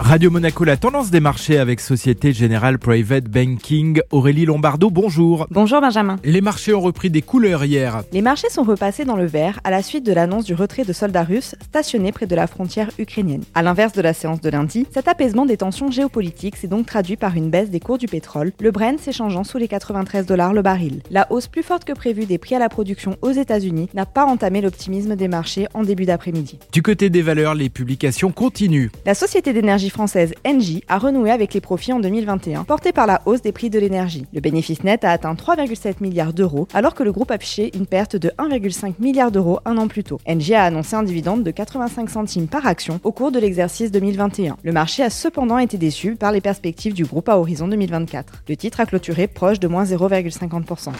Radio Monaco, la tendance des marchés avec Société Générale Private Banking. Aurélie Lombardo, bonjour. Bonjour Benjamin. Les marchés ont repris des couleurs hier. Les marchés sont repassés dans le vert à la suite de l'annonce du retrait de soldats russes stationnés près de la frontière ukrainienne. À l'inverse de la séance de lundi, cet apaisement des tensions géopolitiques s'est donc traduit par une baisse des cours du pétrole, le Brent s'échangeant sous les 93 dollars le baril. La hausse plus forte que prévue des prix à la production aux États-Unis n'a pas entamé l'optimisme des marchés en début d'après-midi. Du côté des valeurs, les publications continuent. La société d'énergie française Engie a renoué avec les profits en 2021, portés par la hausse des prix de l'énergie. Le bénéfice net a atteint 3,7 milliards d'euros, alors que le groupe affichait une perte de 1,5 milliard d'euros un an plus tôt. Engie a annoncé un dividende de 85 centimes par action au cours de l'exercice 2021. Le marché a cependant été déçu par les perspectives du groupe à horizon 2024. Le titre a clôturé proche de moins 0,50%.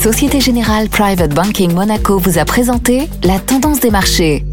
Société Générale Private Banking Monaco vous a présenté la tendance des marchés.